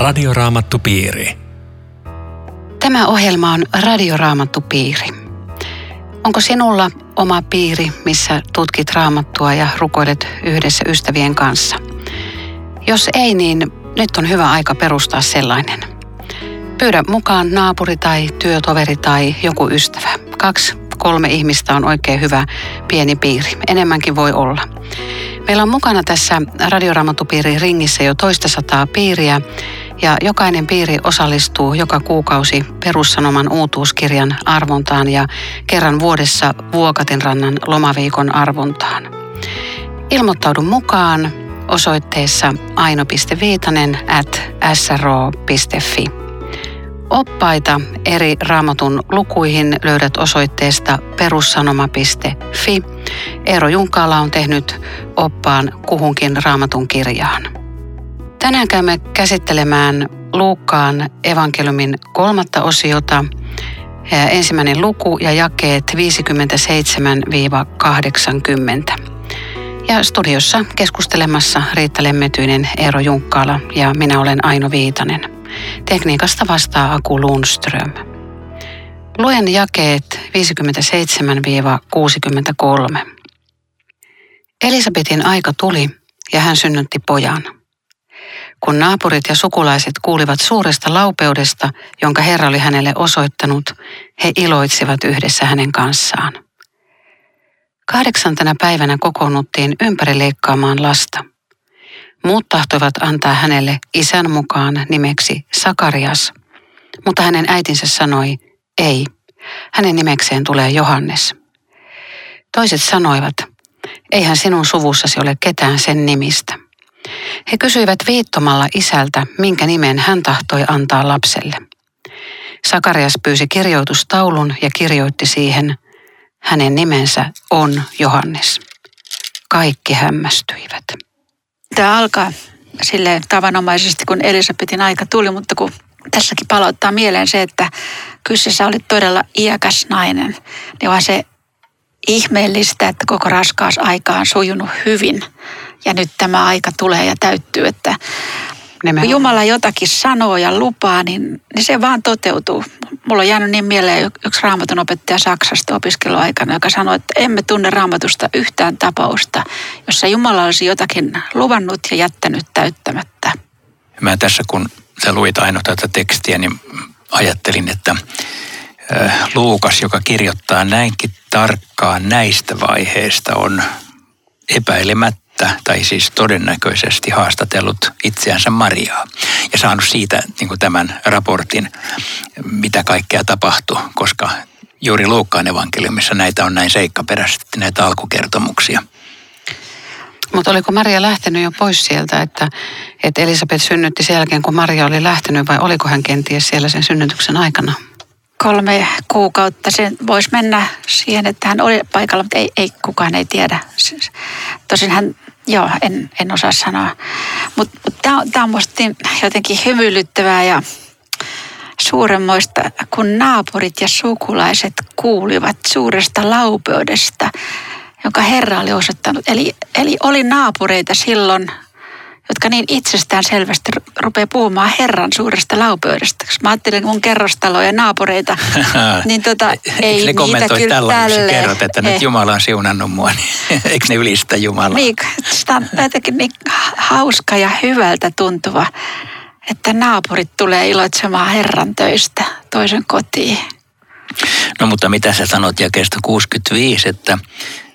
Radioraamattupiiri. Tämä ohjelma on Radioraamattupiiri. Onko sinulla oma piiri, missä tutkit raamattua ja rukoilet yhdessä ystävien kanssa? Jos ei, niin nyt on hyvä aika perustaa sellainen. Pyydä mukaan naapuri tai työtoveri tai joku ystävä. Kaksi, kolme ihmistä on oikein hyvä pieni piiri. Enemmänkin voi olla. Meillä on mukana tässä Radioraamattupiirin ringissä jo toista sataa piiriä ja jokainen piiri osallistuu joka kuukausi perussanoman uutuuskirjan arvontaan ja kerran vuodessa Vuokatinrannan lomaviikon arvontaan. Ilmoittaudu mukaan osoitteessa aino.viitanen at sro.fi. Oppaita eri raamatun lukuihin löydät osoitteesta perussanoma.fi. Eero Junkaala on tehnyt oppaan kuhunkin raamatun kirjaan. Tänään käymme käsittelemään Luukkaan evankeliumin kolmatta osiota, ensimmäinen luku ja jakeet 57-80. Ja studiossa keskustelemassa Riitta Lemmetyinen, Eero Junkkaala ja minä olen Aino Viitanen. Tekniikasta vastaa Aku Lundström. Luen jakeet 57-63. Elisabetin aika tuli ja hän synnytti pojan. Kun naapurit ja sukulaiset kuulivat suuresta laupeudesta, jonka Herra oli hänelle osoittanut, he iloitsivat yhdessä hänen kanssaan. Kahdeksantena päivänä kokoonnuttiin ympärileikkaamaan lasta. Muut tahtoivat antaa hänelle isän mukaan nimeksi Sakarias, mutta hänen äitinsä sanoi, ei, hänen nimekseen tulee Johannes. Toiset sanoivat, eihän sinun suvussasi ole ketään sen nimistä. He kysyivät viittomalla isältä, minkä nimen hän tahtoi antaa lapselle. Sakarias pyysi kirjoitustaulun ja kirjoitti siihen, hänen nimensä on Johannes. Kaikki hämmästyivät. Tämä alkaa sille tavanomaisesti, kun Elisabetin aika tuli, mutta kun tässäkin palauttaa mieleen se, että kyseessä oli todella iäkäs nainen, niin vaan se ihmeellistä, että koko raskaus aika on sujunut hyvin. Ja nyt tämä aika tulee ja täyttyy, että Nimenomaan. kun Jumala jotakin sanoo ja lupaa, niin, niin se vaan toteutuu. Mulla on jäänyt niin mieleen yksi raamatun opettaja Saksasta opiskeluaikana, joka sanoi, että emme tunne raamatusta yhtään tapausta, jossa Jumala olisi jotakin luvannut ja jättänyt täyttämättä. Mä tässä kun sä luit ainoa tätä tekstiä, niin ajattelin, että Luukas, joka kirjoittaa näinkin tarkkaan näistä vaiheista, on epäilemättä tai siis todennäköisesti haastatellut itseänsä Mariaa ja saanut siitä niin kuin tämän raportin, mitä kaikkea tapahtui, koska juuri Luukkaan evankeliumissa näitä on näin seikkaperäisesti, näitä alkukertomuksia. Mutta oliko Maria lähtenyt jo pois sieltä, että, että Elisabeth synnytti sen jälkeen, kun Maria oli lähtenyt vai oliko hän kenties siellä sen synnytyksen aikana? Kolme kuukautta. Se voisi mennä siihen, että hän oli paikalla, mutta ei, ei kukaan ei tiedä. Tosin hän, joo, en, en osaa sanoa. Mutta mut tämä on, musta niin jotenkin hymyilyttävää ja suuremmoista, kun naapurit ja sukulaiset kuulivat suuresta laupeudesta, jonka Herra oli osoittanut. Eli, eli oli naapureita silloin – jotka niin itsestään selvästi rupeaa puhumaan Herran suuresta laupeudesta. Koska mä ajattelin mun kerrostaloja naapureita, niin tota, ei ne niitä kyllä tällä, jos kerrot, että nyt Jumala on siunannut mua, niin eikö ne ylistä Jumalaa? Niin, sitä on jotenkin niin hauska ja hyvältä tuntuva, että naapurit tulee iloitsemaan Herran töistä toisen kotiin. No mutta mitä sä sanot jakeesta 65, että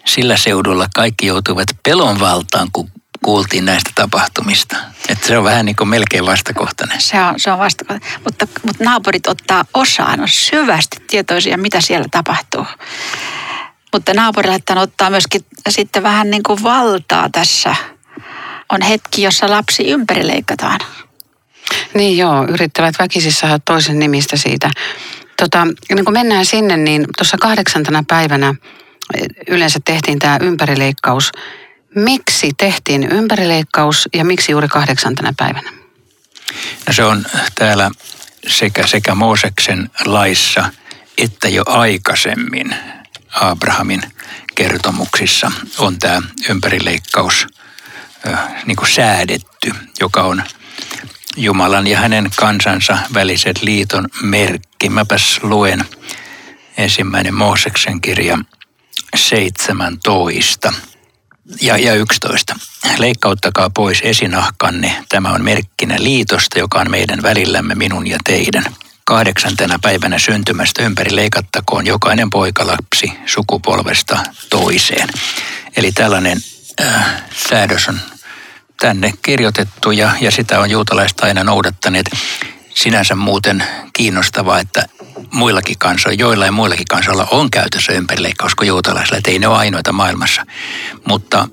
sillä seudulla kaikki joutuivat pelon valtaan, kun kuultiin näistä tapahtumista. Että se on vähän niin kuin melkein vastakohtainen. Se on, se on vastakohtainen. Mutta, mutta naapurit ottaa osaa, on syvästi tietoisia, mitä siellä tapahtuu. Mutta naapurilaitan ottaa myöskin sitten vähän niin kuin valtaa tässä. On hetki, jossa lapsi ympärileikataan. Niin joo, yrittävät väkisin saada toisen nimistä siitä. Tota, niin kun mennään sinne, niin tuossa kahdeksantana päivänä yleensä tehtiin tämä ympärileikkaus – Miksi tehtiin ympärileikkaus ja miksi juuri kahdeksantena päivänä? No se on täällä sekä, sekä Mooseksen laissa että jo aikaisemmin Abrahamin kertomuksissa on tämä ympärileikkaus niin kuin säädetty, joka on Jumalan ja hänen kansansa väliset liiton merkki. Mäpäs luen ensimmäinen Mooseksen kirja 17 ja, ja 11. Leikkauttakaa pois esinahkanne. Tämä on merkkinä liitosta, joka on meidän välillämme minun ja teidän. Kahdeksantena päivänä syntymästä ympäri leikattakoon jokainen poikalapsi sukupolvesta toiseen. Eli tällainen äh, säädös on tänne kirjoitettu ja, ja sitä on juutalaiset aina noudattaneet. Sinänsä muuten kiinnostavaa, että muillakin kansoilla, joillain muillakin kansoilla on käytössä ympärileikkaus kuin juutalaisilla, että ei ne ole ainoita maailmassa. Mutta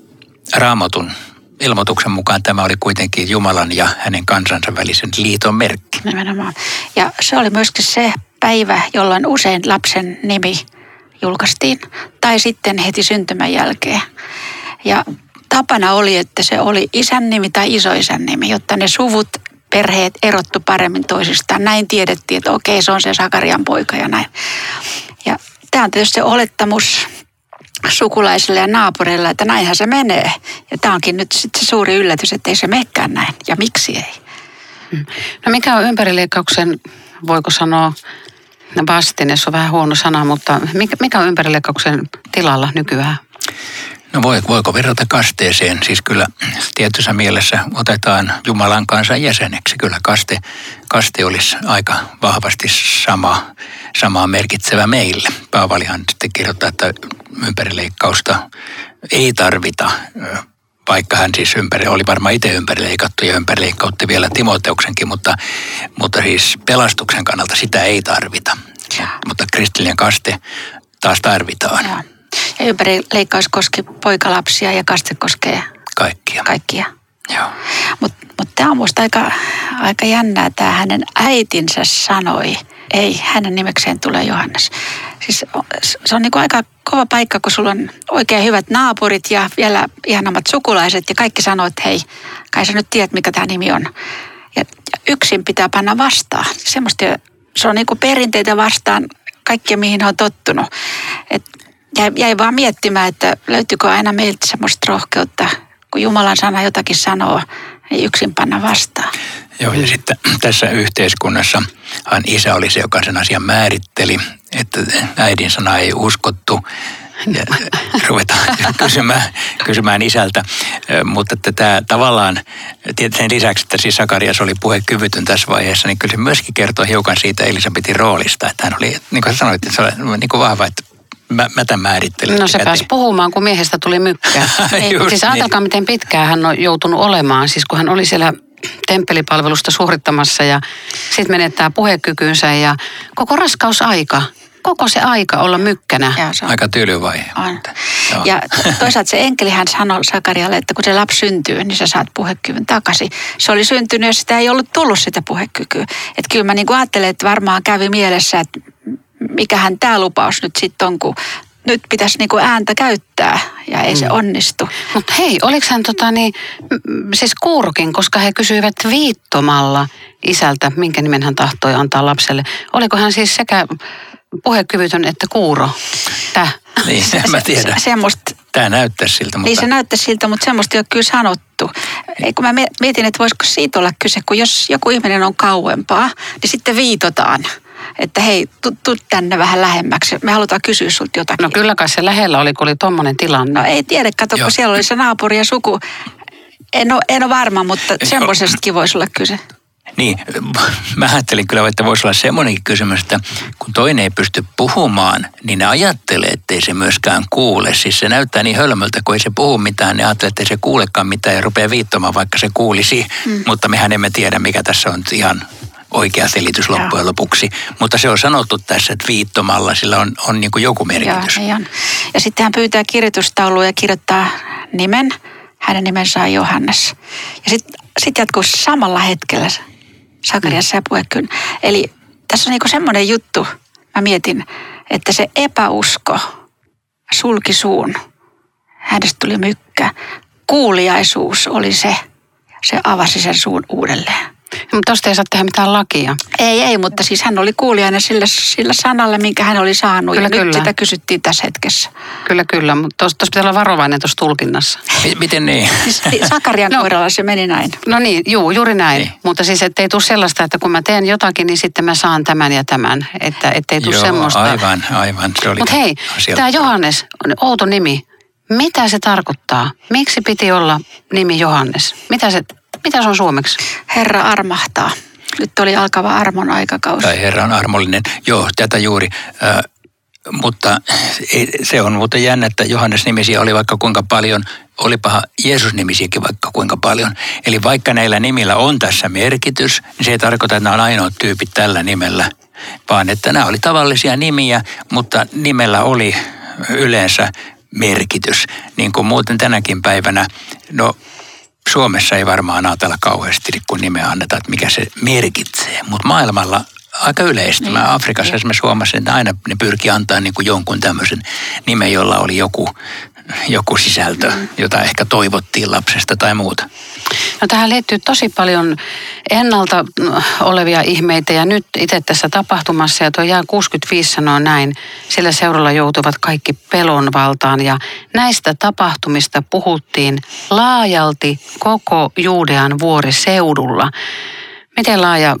raamatun ilmoituksen mukaan tämä oli kuitenkin Jumalan ja hänen kansansa välisen liiton merkki. Nimenomaan. Ja se oli myöskin se päivä, jolloin usein lapsen nimi julkaistiin, tai sitten heti syntymän jälkeen. Ja tapana oli, että se oli isän nimi tai isoisän nimi, jotta ne suvut, perheet erottu paremmin toisistaan. Näin tiedettiin, että okei, se on se Sakarian poika ja näin. Ja tämä on tietysti se olettamus sukulaisille ja naapureille, että näinhän se menee. Ja tämä onkin nyt sitten se suuri yllätys, että ei se menekään näin. Ja miksi ei? No mikä on ympärileikkauksen, voiko sanoa, vastine, se on vähän huono sana, mutta mikä on ympärileikkauksen tilalla nykyään? No voi, voiko verrata kasteeseen? Siis kyllä tietyssä mielessä otetaan Jumalan kanssa jäseneksi. Kyllä kaste, kaste olisi aika vahvasti sama, samaa merkitsevä meille. Paavalihan sitten kirjoittaa, että ympärileikkausta ei tarvita, vaikka hän siis ympäri, oli varmaan itse ympärileikattu ja ympärileikkautti vielä Timoteuksenkin, mutta, mutta siis pelastuksen kannalta sitä ei tarvita. Ja. Mutta kristillinen kaste taas tarvitaan. Ja. Ympärileikkaus koski poikalapsia ja kaste koskee kaikkia. kaikkia. Joo. Mutta mut tämä on minusta aika, aika jännää, tämä hänen äitinsä sanoi, ei, hänen nimekseen tulee Johannes. Siis se on niinku aika kova paikka, kun sulla on oikein hyvät naapurit ja vielä ihanammat sukulaiset ja kaikki sanoo, että hei, kai sä nyt tiedät, mikä tämä nimi on. Ja, ja yksin pitää panna vastaan. Semmoista, se on niinku perinteitä vastaan kaikkia, mihin on tottunut. Et jäi, jäi vaan miettimään, että löytyykö aina meiltä semmoista rohkeutta, kun Jumalan sana jotakin sanoo, niin yksin panna vastaan. Joo, ja sitten tässä yhteiskunnassa hän isä oli se, joka sen asian määritteli, että äidin sana ei uskottu. Ja ruvetaan kysymään, kysymään isältä. Mutta että tämä tavallaan, sen lisäksi, että siis Sakarias oli puhekyvytön tässä vaiheessa, niin kyllä se myöskin kertoo hiukan siitä Elisabetin roolista. Että hän oli, niin kuin sanoit, että se oli niin kuin vahva, että mä, mä tämän määrittelin. No se pääsi puhumaan, kun miehestä tuli mykkä. Ei, siis ajatelkaa, niin. miten pitkään hän on joutunut olemaan. Siis kun hän oli siellä temppelipalvelusta suorittamassa ja sitten menettää puhekykynsä ja koko raskausaika, koko se aika olla mykkänä. Ja se on. Aika tylyvaihe. On. Ja toisaalta se enkeli hän sanoi Sakarialle, että kun se lapsi syntyy, niin sä saat puhekyvyn takaisin. Se oli syntynyt ja sitä ei ollut tullut sitä puhekykyä. Että kyllä mä niin ajattelen, että varmaan kävi mielessä, että mikähän tämä lupaus nyt sitten on, kun nyt pitäisi niinku ääntä käyttää ja ei mm. se onnistu. Mutta hei, oliko hän tota niin, siis kuurukin, koska he kysyivät viittomalla isältä, minkä nimen hän tahtoi antaa lapselle. Oliko hän siis sekä puhekyvytön että kuuro? Tää. Niin, en mä tiedä. Se, semmoista, Tämä näyttää siltä. Mutta... Niin se näyttää siltä, mutta semmoista ei ole kyllä sanottu. Ei, kun mä mietin, että voisiko siitä olla kyse, kun jos joku ihminen on kauempaa, niin sitten viitotaan että hei, tuu tu tänne vähän lähemmäksi. Me halutaan kysyä sulta jotakin. No kyllä kai se lähellä oli, kun oli tommonen tilanne. No ei tiedä, kato, kun siellä oli se naapuri ja suku. En ole, en ole varma, mutta semmoisestakin voisi olla kyse. Niin, mä ajattelin kyllä, että voisi olla semmoinenkin kysymys, että kun toinen ei pysty puhumaan, niin ne ajattelee, ettei se myöskään kuule. Siis se näyttää niin hölmöltä, kun ei se puhu mitään, ne ajattelee, että ei se kuulekaan mitään ja rupeaa viittomaan, vaikka se kuulisi. Mm. Mutta mehän emme tiedä, mikä tässä on ihan oikea selitys loppujen lopuksi. Mutta se on sanottu tässä, että viittomalla sillä on, on niin kuin joku merkitys. Joo, on. Ja sitten hän pyytää kirjoitustaulua ja kirjoittaa nimen. Hänen nimensä on Johannes. Ja sitten sit jatkuu samalla hetkellä Sakariassa mm. ja Puekyn. Eli tässä on niin semmoinen juttu, mä mietin, että se epäusko sulki suun. Hänestä tuli mykkä. Kuuliaisuus oli se, se avasi sen suun uudelleen. Mutta tosta ei saa tehdä mitään lakia. Ei, ei, mutta siis hän oli kuulijana sillä, sillä sanalla, minkä hän oli saanut. Kyllä, ja kyllä. nyt sitä kysyttiin tässä hetkessä. Kyllä, kyllä, mutta tuossa pitää olla varovainen tuossa tulkinnassa. M- miten niin? Siis Sakarian No. kohdalla se meni näin. No niin, juu, juuri näin. Niin. Mutta siis ettei tule sellaista, että kun mä teen jotakin, niin sitten mä saan tämän ja tämän. Että ettei tule Joo, semmoista. aivan, aivan. Se oli Mutta hei, asia. tämä Johannes, on outo nimi. Mitä se tarkoittaa? Miksi piti olla nimi Johannes? Mitä se, mitä se on suomeksi? Herra armahtaa. Nyt oli alkava armon aikakausi. Tai Herra on armollinen. Joo, tätä juuri. Äh, mutta ei- se on muuten jännä, että Johannes-nimisiä oli vaikka kuinka paljon, olipaha Jeesus-nimisiäkin vaikka kuinka paljon. Eli vaikka näillä nimillä on tässä merkitys, niin se ei tarkoita, että nämä on ainoat tyypit tällä nimellä, vaan että nämä oli tavallisia nimiä, mutta nimellä oli yleensä merkitys. Niin kuin muuten tänäkin päivänä, no Suomessa ei varmaan ajatella kauheasti, kun nimeä annetaan, että mikä se merkitsee. Mutta maailmalla aika yleistä. Mä Afrikassa esimerkiksi huomasin, että aina ne pyrki antaa niin kuin jonkun tämmöisen nimen, jolla oli joku, joku sisältö, jota ehkä toivottiin lapsesta tai muuta. No tähän liittyy tosi paljon ennalta mm, olevia ihmeitä ja nyt itse tässä tapahtumassa ja tuo jää 65 sanoo näin, sillä seuralla joutuvat kaikki pelon valtaan ja näistä tapahtumista puhuttiin laajalti koko Juudean vuoriseudulla. Miten laaja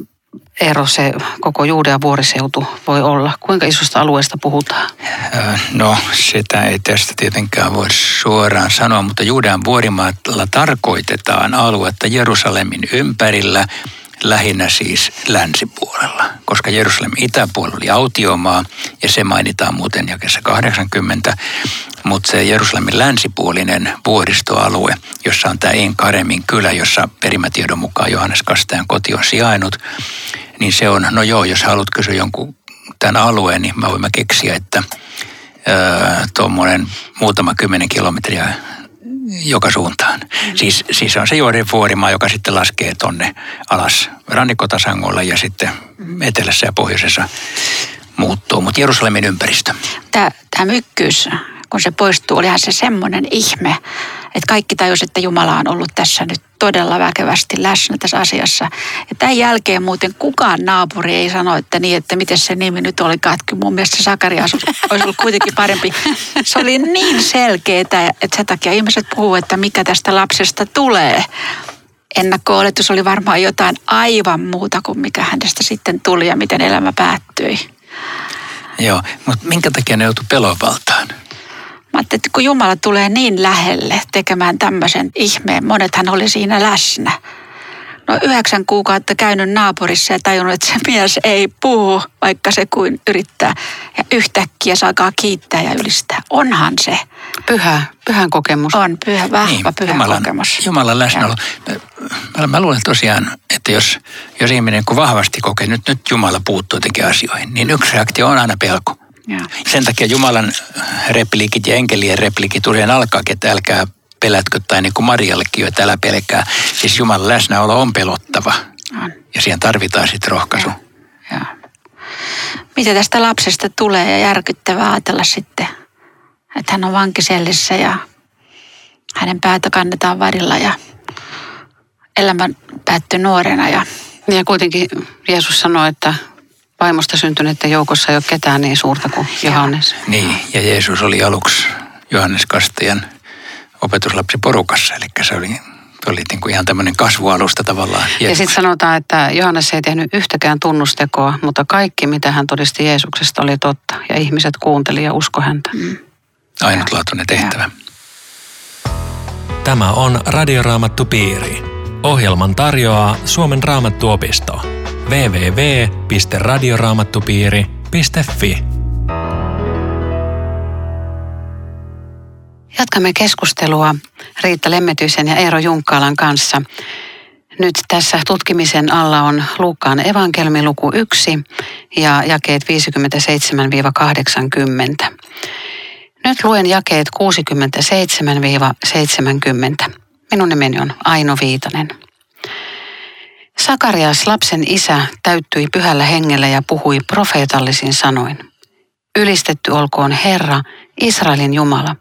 ero se koko Juudean vuoriseutu voi olla? Kuinka isosta alueesta puhutaan? Ö, No, sitä ei tästä tietenkään voi suoraan sanoa, mutta Juudean vuorimaalla tarkoitetaan aluetta Jerusalemin ympärillä, lähinnä siis länsipuolella, koska Jerusalemin itäpuolella oli autiomaa ja se mainitaan muuten jakessa 80, mutta se Jerusalemin länsipuolinen vuoristoalue, jossa on tämä Enkaremin kylä, jossa perimätiedon mukaan Johannes Kastajan koti on sijainnut, niin se on, no joo, jos haluat kysyä jonkun tämän alueen, niin mä voin mä keksiä, että tuommoinen muutama kymmenen kilometriä joka suuntaan. Siis, siis on se Joodin vuorimaa, joka sitten laskee tonne alas rannikkotasangolla ja sitten etelässä ja pohjoisessa muuttuu. Mutta Jerusalemin ympäristö. Tämä, tämä mykkyys, kun se poistuu, olihan se semmoinen ihme, että kaikki tajus, että Jumala on ollut tässä nyt todella väkevästi läsnä tässä asiassa. Ja tämän jälkeen muuten kukaan naapuri ei sano, että niin, että miten se nimi nyt oli Kyllä mun mielestä se Sakarias olisi ollut kuitenkin parempi. Se oli niin selkeää, että sen takia ihmiset puhuu, että mikä tästä lapsesta tulee. Ennakko-oletus oli varmaan jotain aivan muuta kuin mikä hänestä sitten tuli ja miten elämä päättyi. Joo, mutta minkä takia ne joutuu pelonvaltaan? Mä ajattelin, että kun Jumala tulee niin lähelle tekemään tämmöisen ihmeen, monethan oli siinä läsnä. No yhdeksän kuukautta käynyt naapurissa ja tajunnut, että se mies ei puhu, vaikka se kuin yrittää. Ja yhtäkkiä se alkaa kiittää ja ylistää. Onhan se. Pyhä, pyhän kokemus. On pyhä, vahva niin, pyhä Jumalan, kokemus. Jumalan läsnäolo. Mä, mä luulen tosiaan, että jos, jos ihminen kun vahvasti kokee, nyt, nyt Jumala puuttuu jotenkin asioihin, niin yksi reaktio on aina pelko. Joo. Sen takia Jumalan repliikit ja enkelien repliikit usein alkaakin, että älkää pelätkö, tai niin kuin Mariallekin jo, että älä pelkää. Siis Jumalan läsnäolo on pelottava. On. Ja siihen tarvitaan sitten rohkaisu. Joo. Mitä tästä lapsesta tulee ja järkyttävää ajatella sitten, että hän on vankisellissä ja hänen päätä kannetaan varilla ja elämä päättyi nuorena ja Ja kuitenkin Jeesus sanoi, että vaimosta syntyneiden joukossa ei ole ketään niin suurta kuin Johannes. Niin, ja Jeesus oli aluksi Johannes Kastajan opetuslapsi porukassa, eli se oli, oli niin kuin ihan tämmöinen kasvualusta tavallaan. Ja Jeesukselle. sitten sanotaan, että Johannes ei tehnyt yhtäkään tunnustekoa, mutta kaikki mitä hän todisti Jeesuksesta oli totta. Ja ihmiset kuunteli ja usko häntä. Ainutlaatuinen tehtävä. Tämä on Radioraamattu Piiri. Ohjelman tarjoaa Suomen raamattuopisto. www.radioraamattupiiri.fi Jatkamme keskustelua Riitta Lemmetyisen ja Eero Junkkaalan kanssa. Nyt tässä tutkimisen alla on Luukkaan evankelmi luku 1 ja jakeet 57-80. Nyt luen jakeet 67-70. Minun nimeni on Aino Viitanen. Sakarias, lapsen isä, täyttyi pyhällä hengellä ja puhui profeetallisin sanoin. Ylistetty olkoon Herra, Israelin Jumala.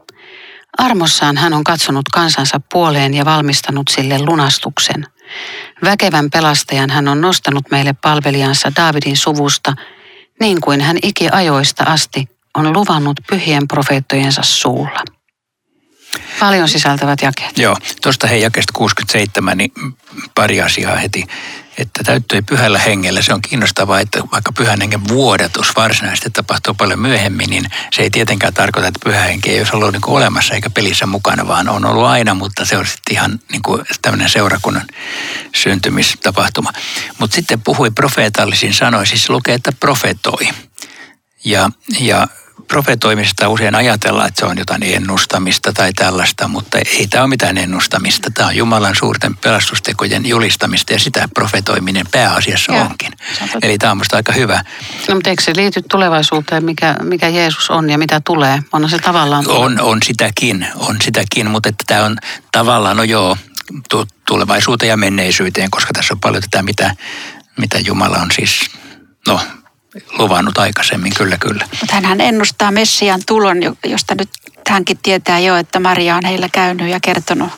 Armossaan hän on katsonut kansansa puoleen ja valmistanut sille lunastuksen. Väkevän pelastajan hän on nostanut meille palvelijansa Daavidin suvusta, niin kuin hän ikiajoista asti on luvannut pyhien profeettojensa suulla. Paljon sisältävät jakeet. Joo, tuosta hei jakeesta 67, niin pari asiaa heti että täyttyi pyhällä hengellä. Se on kiinnostavaa, että vaikka pyhän hengen vuodatus varsinaisesti tapahtuu paljon myöhemmin, niin se ei tietenkään tarkoita, että pyhä henki ei olisi ollut niin kuin olemassa eikä pelissä mukana, vaan on ollut aina, mutta se on sitten ihan niin kuin tämmöinen seurakunnan syntymistapahtuma. Mutta sitten puhui profeetallisin sanoin, siis lukee, että profetoi. Ja, ja profetoimista usein ajatellaan, että se on jotain ennustamista tai tällaista, mutta ei tämä ole mitään ennustamista. Tämä on Jumalan suurten pelastustekojen julistamista ja sitä profetoiminen pääasiassa ja, onkin. On Eli tämä on minusta aika hyvä. No, mutta eikö se liity tulevaisuuteen, mikä, mikä Jeesus on ja mitä tulee? On se tavallaan... On, on sitäkin, on sitäkin, mutta että tämä on tavallaan, no joo, tulevaisuuteen ja menneisyyteen, koska tässä on paljon tätä, mitä, mitä Jumala on siis, no luvannut aikaisemmin, kyllä kyllä. Mutta hän ennustaa Messian tulon, josta nyt hänkin tietää jo, että Maria on heillä käynyt ja kertonut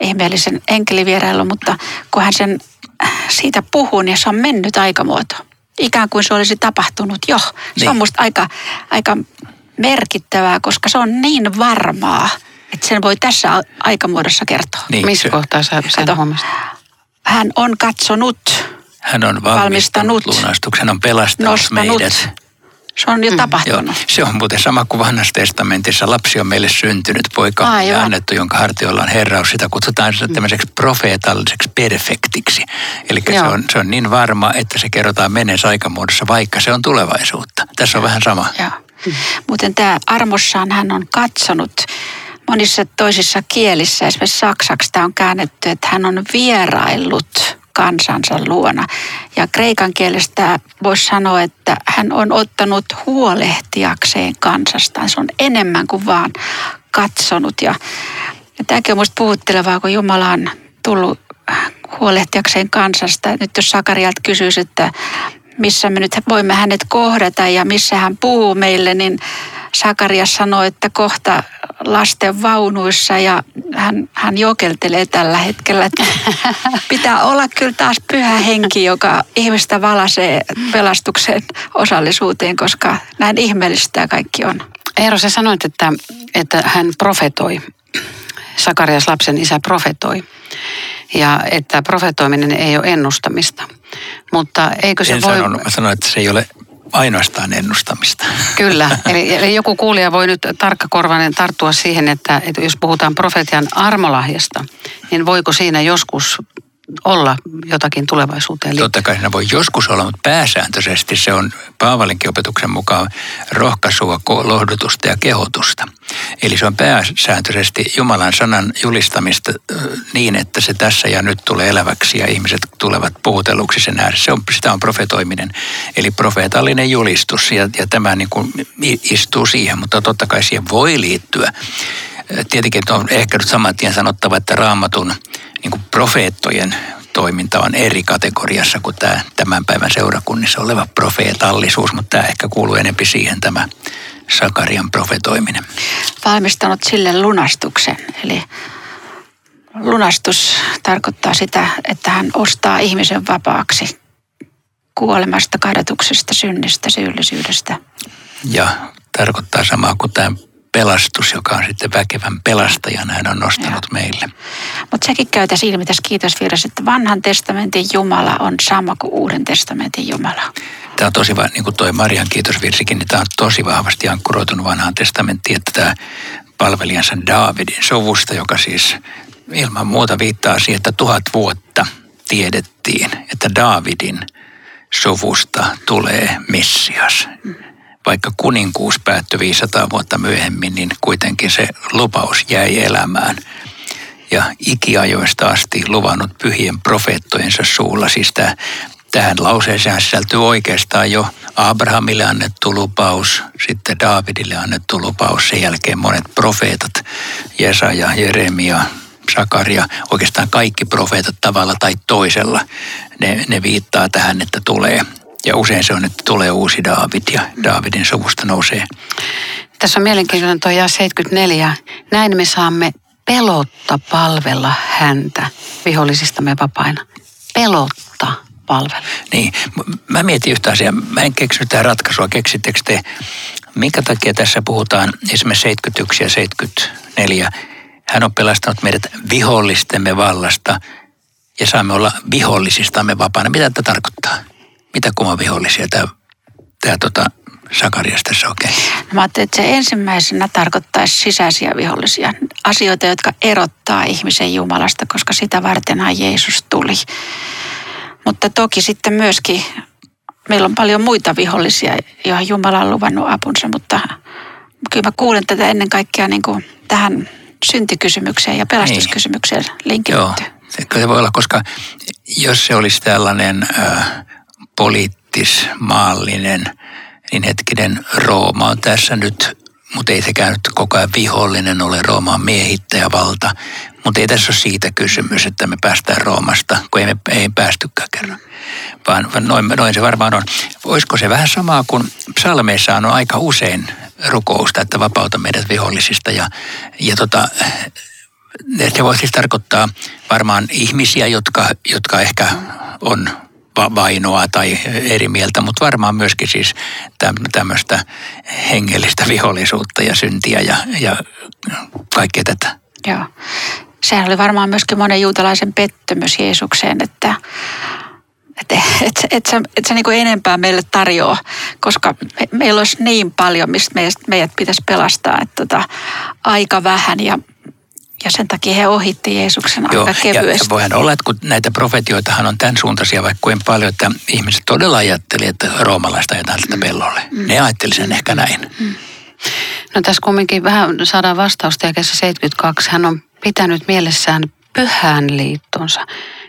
ihmeellisen enkelivierailun, mutta kun hän sen siitä puhuu, niin se on mennyt aikamuoto. Ikään kuin se olisi tapahtunut jo. Se niin. on musta aika, aika merkittävää, koska se on niin varmaa, että sen voi tässä aikamuodossa kertoa. Niin, Missä kohtaa sä sen Hän on katsonut hän on valmistanut, lunastuksen, on pelastanut nostanut. meidät. Se on jo mm. tapahtunut. Joo. Se on muuten sama kuin vanhassa testamentissa. Lapsi on meille syntynyt, poika on ja annettu, jonka hartioilla on herraus. Sitä kutsutaan mm. tämmöiseksi profeetalliseksi perfektiksi. Eli se on, se on niin varma, että se kerrotaan menneessä aikamuodossa, vaikka se on tulevaisuutta. Tässä on vähän sama. Joo. Mm. Muuten tämä armossaan hän on katsonut monissa toisissa kielissä, esimerkiksi saksaksi tämä on käännetty, että hän on vieraillut kansansa luona. Ja kreikan kielestä voisi sanoa, että hän on ottanut huolehtiakseen kansastaan. Se on enemmän kuin vaan katsonut. Ja, ja tämäkin on minusta puhuttelevaa, kun Jumala on tullut huolehtiakseen kansasta. Nyt jos Sakarialta kysyisi, että missä me nyt voimme hänet kohdata ja missä hän puhuu meille, niin Sakarias sanoi, että kohta lasten vaunuissa ja hän, hän jokeltelee tällä hetkellä. Että pitää olla kyllä taas pyhä henki, joka ihmistä valasee pelastuksen osallisuuteen, koska näin ihmeellistä kaikki on. Eero, sä sanoit, että, että hän profetoi. Sakarias lapsen isä profetoi. Ja että profetoiminen ei ole ennustamista. Mutta eikö se en voi... Sanonut, mä sanoin, että se ei ole ainoastaan ennustamista. Kyllä, eli, eli joku kuulija voi nyt tarkkakorvainen tarttua siihen, että, että jos puhutaan profetian armolahjasta, niin voiko siinä joskus olla jotakin tulevaisuuteen liittyen. Totta kai siinä voi joskus olla, mutta pääsääntöisesti se on Paavalinkin opetuksen mukaan rohkaisua, lohdutusta ja kehotusta. Eli se on pääsääntöisesti Jumalan sanan julistamista niin, että se tässä ja nyt tulee eläväksi ja ihmiset tulevat puhutelluksi sen ääressä. Se on, sitä on profetoiminen, eli profeetallinen julistus ja, ja tämä niin kuin istuu siihen, mutta totta kai siihen voi liittyä tietenkin on ehkä nyt saman tien sanottava, että raamatun niin kuin profeettojen toiminta on eri kategoriassa kuin tämä tämän päivän seurakunnissa oleva profeetallisuus, mutta tämä ehkä kuuluu enempi siihen tämä Sakarian profetoiminen. Valmistanut sille lunastuksen, eli lunastus tarkoittaa sitä, että hän ostaa ihmisen vapaaksi kuolemasta, kadotuksesta, synnistä, syyllisyydestä. Ja tarkoittaa samaa kuin tämä pelastus, joka on sitten väkevän pelastajan, hän on nostanut ja. meille. Mutta sekin käy tässä ilmi tässä kiitosvirrassa, että vanhan testamentin Jumala on sama kuin uuden testamentin Jumala. Tämä on tosi, niin kuin toi Marian kiitosvirsikin, niin tämä on tosi vahvasti ankkuroitunut vanhaan testamenttiin, että tämä palvelijansa Daavidin sovusta, joka siis ilman muuta viittaa siihen, että tuhat vuotta tiedettiin, että Daavidin sovusta tulee Messias. Mm vaikka kuninkuus päättyi 500 vuotta myöhemmin, niin kuitenkin se lupaus jäi elämään. Ja ikiajoista asti luvannut pyhien profeettojensa suulla. Siis tämä, tähän lauseeseen sisältyy oikeastaan jo Abrahamille annettu lupaus, sitten Daavidille annettu lupaus, sen jälkeen monet profeetat, Jesaja, Jeremia, Sakaria, oikeastaan kaikki profeetat tavalla tai toisella, ne, ne viittaa tähän, että tulee ja usein se on, että tulee uusi Daavid ja Daavidin suvusta nousee. Tässä on mielenkiintoinen tuo 74. Näin me saamme pelotta palvella häntä vihollisistamme vapaina. Pelotta palvella. Niin, mä mietin yhtä asiaa. Mä en keksinyt tähän ratkaisua. Keksittekö te, minkä takia tässä puhutaan esimerkiksi 71 ja 74. Hän on pelastanut meidät vihollistemme vallasta ja saamme olla vihollisistamme vapaana. Mitä tämä tarkoittaa? Mitä kumman vihollisia tämä, tämä tota, Sakarias tässä oikein? No mä ajattelin, että se ensimmäisenä tarkoittaisi sisäisiä vihollisia. Asioita, jotka erottaa ihmisen Jumalasta, koska sitä vartenhan Jeesus tuli. Mutta toki sitten myöskin meillä on paljon muita vihollisia, joihin Jumala on luvannut apunsa, mutta kyllä mä kuulen tätä ennen kaikkea niin kuin tähän syntikysymykseen ja pelastuskysymykseen niin. linkitetty. Joo, se voi olla, koska jos se olisi tällainen äh, poliittis-maallinen, niin hetkinen Rooma on tässä nyt, mutta ei sekään nyt koko ajan vihollinen ole Rooman miehittäjävalta. Mutta ei tässä ole siitä kysymys, että me päästään Roomasta, kun ei me ei päästykään kerran. Vaan, vaan noin, noin se varmaan on. Olisiko se vähän samaa kuin psalmeissa on aika usein rukousta, että vapauta meidät vihollisista. Ja, ja tota, se voi siis tarkoittaa varmaan ihmisiä, jotka, jotka ehkä on vainoa tai eri mieltä, mutta varmaan myöskin siis tämmöistä hengellistä vihollisuutta ja syntiä ja, ja kaikkea tätä. Joo. Sehän oli varmaan myöskin monen juutalaisen pettymys Jeesukseen, että et, et, et sä, et sä niin enempää meille tarjoa, koska me, meillä olisi niin paljon, mistä meidät, meidät pitäisi pelastaa, että tota, aika vähän ja ja sen takia he ohitti Jeesuksen Joo, aika kevyesti. Ja voihan olla, että kun näitä profetioitahan on tämän suuntaisia vaikka kuin paljon, että ihmiset todella ajatteli, että roomalaista ajetaan sitä pellolle. Mm. Ne ajatteli sen ehkä näin. Mm. No tässä kumminkin vähän saadaan vastausta ja kesä 72 hän on pitänyt mielessään pyhän liittonsa.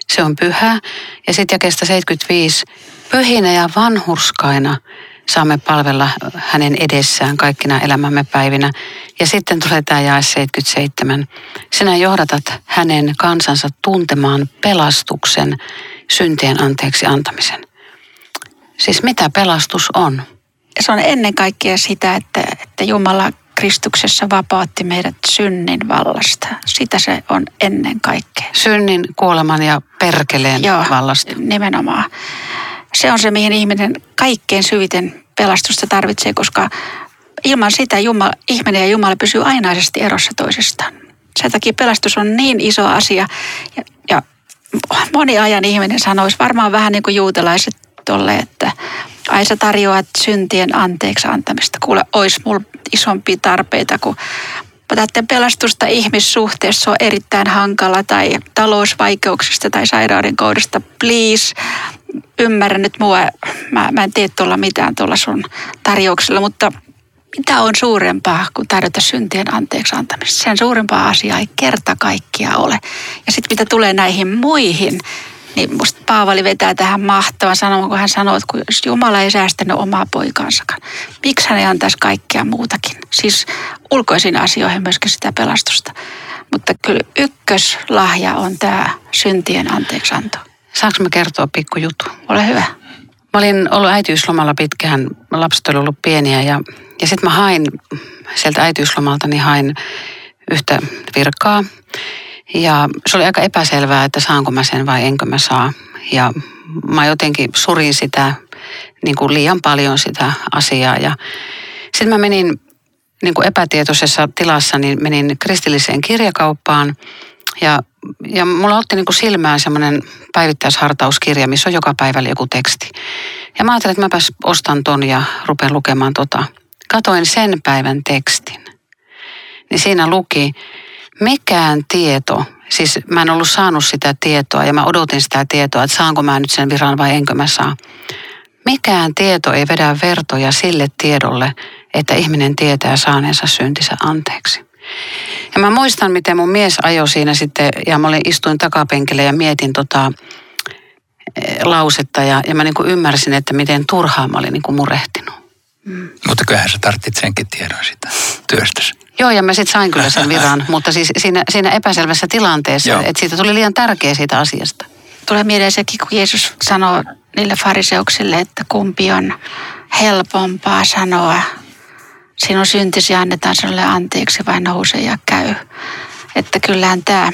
Se on pyhä. Ja sitten jakeesta 75, pyhinä ja vanhurskaina saamme palvella hänen edessään kaikkina elämämme päivinä. Ja sitten tulee tämä jae 77. Sinä johdatat hänen kansansa tuntemaan pelastuksen, syntien anteeksi antamisen. Siis mitä pelastus on? Se on ennen kaikkea sitä, että, että Jumala Kristuksessa vapautti meidät synnin vallasta. Sitä se on ennen kaikkea. Synnin, kuoleman ja perkeleen Joo, vallasta. nimenomaan. Se on se, mihin ihminen kaikkein syviten pelastusta tarvitsee, koska ilman sitä Jumala, ihminen ja Jumala pysyy ainaisesti erossa toisistaan. Sen takia pelastus on niin iso asia. Ja, ja moni ajan ihminen sanoisi varmaan vähän niin kuin juutalaiset tolle, että ai sä tarjoat syntien anteeksi antamista. Kuule, ois mulla isompia tarpeita kuin Otatte pelastusta ihmissuhteessa on erittäin hankala tai talousvaikeuksista tai sairauden kohdasta. Please, ymmärrä nyt mua. Mä, mä en tee tuolla mitään tuolla sun tarjouksella, mutta mitä on suurempaa kuin tarjota syntien anteeksi antamista? Sen suurempaa asiaa ei kerta kaikkia ole. Ja sitten mitä tulee näihin muihin, niin musta Paavali vetää tähän mahtavan sanomaan, kun hän sanoo, että kun Jumala ei säästänyt omaa poikaansakaan, miksi hän ei antaisi kaikkea muutakin? Siis ulkoisiin asioihin myöskin sitä pelastusta. Mutta kyllä ykköslahja on tämä syntien anteeksianto. Saanko mä kertoa pikku juttu? Ole hyvä. Mä olin ollut äitiyslomalla pitkään, lapset oli ollut pieniä ja, ja sitten mä hain sieltä äitiyslomalta, niin hain yhtä virkaa. Ja se oli aika epäselvää, että saanko mä sen vai enkö mä saa. Ja mä jotenkin surin sitä niin kuin liian paljon sitä asiaa. Ja sitten mä menin niin kuin epätietoisessa tilassa, niin menin kristilliseen kirjakauppaan ja, ja mulla otti niin kuin silmään semmoinen päivittäishartauskirja, missä on joka päivällä joku teksti. Ja mä ajattelin, että mäpäs ostan ton ja rupean lukemaan tota. Katoin sen päivän tekstin. Niin siinä luki, mikään tieto, siis mä en ollut saanut sitä tietoa ja mä odotin sitä tietoa, että saanko mä nyt sen viran vai enkö mä saa. Mikään tieto ei vedä vertoja sille tiedolle, että ihminen tietää saaneensa syntinsä anteeksi. Ja mä muistan, miten mun mies ajoi siinä sitten, ja mä olin, istuin takapenkille ja mietin tota, eh, lausetta, ja, ja mä niin kuin ymmärsin, että miten turhaa mä olin niin kuin murehtinut. Mm. Mutta kyllähän sä tarvitsit senkin tiedon sitä työstäsi. Joo, ja mä sitten sain kyllä sen viran, mutta siis siinä, siinä epäselvässä tilanteessa, Joo. että siitä tuli liian tärkeä siitä asiasta. Tulee mieleen sekin, kun Jeesus sanoo niille fariseuksille, että kumpi on helpompaa sanoa, sinun syntisi annetaan sinulle anteeksi vai nouse ja käy. Että kyllähän tämä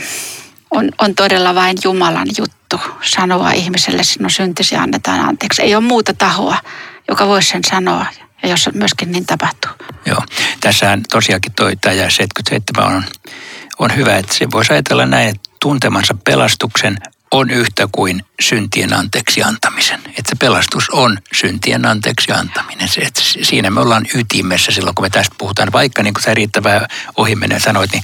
on, on todella vain Jumalan juttu sanoa ihmiselle, sinun syntisi annetaan anteeksi. Ei ole muuta tahoa, joka voisi sen sanoa ja jos myöskin niin tapahtuu. Joo, tässähän tosiaankin toi tämä 77 on, on hyvä, että se voisi ajatella näin, että tuntemansa pelastuksen on yhtä kuin syntien anteeksi antamisen. Että se pelastus on syntien anteeksi antaminen. Se, että siinä me ollaan ytimessä silloin, kun me tästä puhutaan. Vaikka niin kuin sä riittävää ohimenen sanoit, niin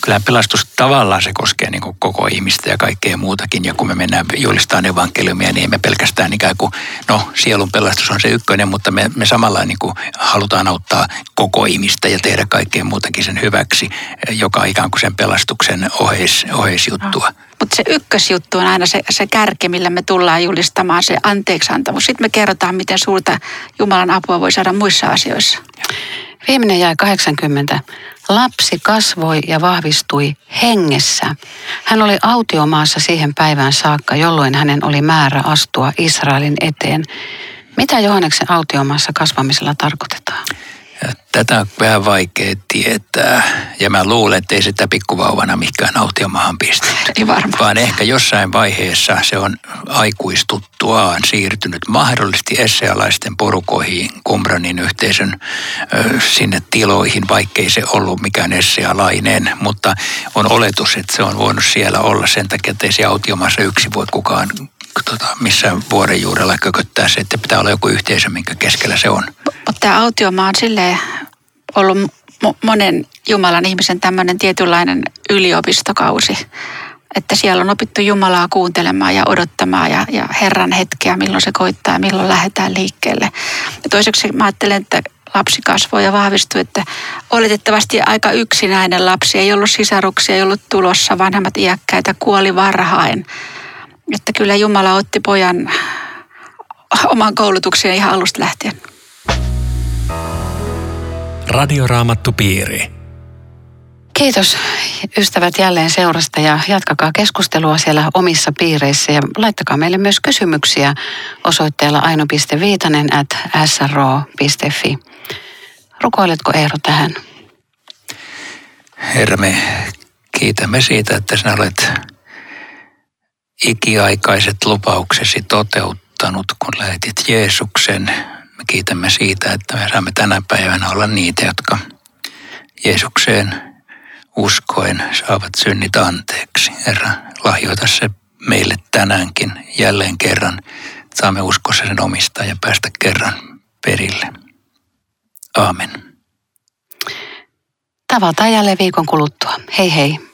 kyllähän pelastus tavallaan se koskee niin kuin koko ihmistä ja kaikkea muutakin. Ja kun me mennään julistamaan evankeliumia, niin me pelkästään ikään kuin, no sielun pelastus on se ykkönen, mutta me, me samalla niin kuin halutaan auttaa koko ihmistä ja tehdä kaikkea muutakin sen hyväksi, joka ikään kuin sen pelastuksen oheis, oheisjuttua. Mutta se ykkösjuttu on aina se, se kärki, millä me tullaan julistamaan se anteeksiantamus. Sitten me kerrotaan, miten suurta Jumalan apua voi saada muissa asioissa. Viimeinen jäi 80. Lapsi kasvoi ja vahvistui hengessä. Hän oli autiomaassa siihen päivään saakka, jolloin hänen oli määrä astua Israelin eteen. Mitä Johanneksen autiomaassa kasvamisella tarkoitetaan? Tätä on vähän vaikea tietää. Ja mä luulen, että ei sitä pikkuvauvana mikään autiomaahan pistetty. Ei varmaan. Vaan ehkä jossain vaiheessa se on aikuistuttuaan siirtynyt mahdollisesti essealaisten porukoihin, Kumbranin yhteisön ö, sinne tiloihin, vaikkei se ollut mikään essealainen. Mutta on oletus, että se on voinut siellä olla sen takia, että ei se autiomaassa yksi voi kukaan tota, missä vuoren juurella kököttää se, että pitää olla joku yhteisö, minkä keskellä se on. Mutta tämä autiomaa on silleen ollut monen Jumalan ihmisen tämmöinen tietynlainen yliopistokausi. Että siellä on opittu Jumalaa kuuntelemaan ja odottamaan ja, ja Herran hetkeä, milloin se koittaa ja milloin lähdetään liikkeelle. Ja toiseksi mä ajattelen, että lapsi kasvoi ja vahvistui, että oletettavasti aika yksinäinen lapsi. Ei ollut sisaruksia, ei ollut tulossa, vanhemmat iäkkäitä, kuoli varhain. Että kyllä Jumala otti pojan oman koulutuksen ihan alusta lähtien. Radioraamattupiiri. Kiitos ystävät jälleen seurasta ja jatkakaa keskustelua siellä omissa piireissä ja laittakaa meille myös kysymyksiä osoitteella aino.viitanen at sro.fi. Rukoiletko Eero tähän? Herra, me kiitämme siitä, että sinä olet ikiaikaiset lupauksesi toteuttanut, kun lähetit Jeesuksen me kiitämme siitä, että me saamme tänä päivänä olla niitä, jotka Jeesukseen uskoen saavat synnit anteeksi. Herra, lahjoita se meille tänäänkin jälleen kerran. Saamme uskossa sen omistaa ja päästä kerran perille. Aamen. Tavataan jälleen viikon kuluttua. Hei hei.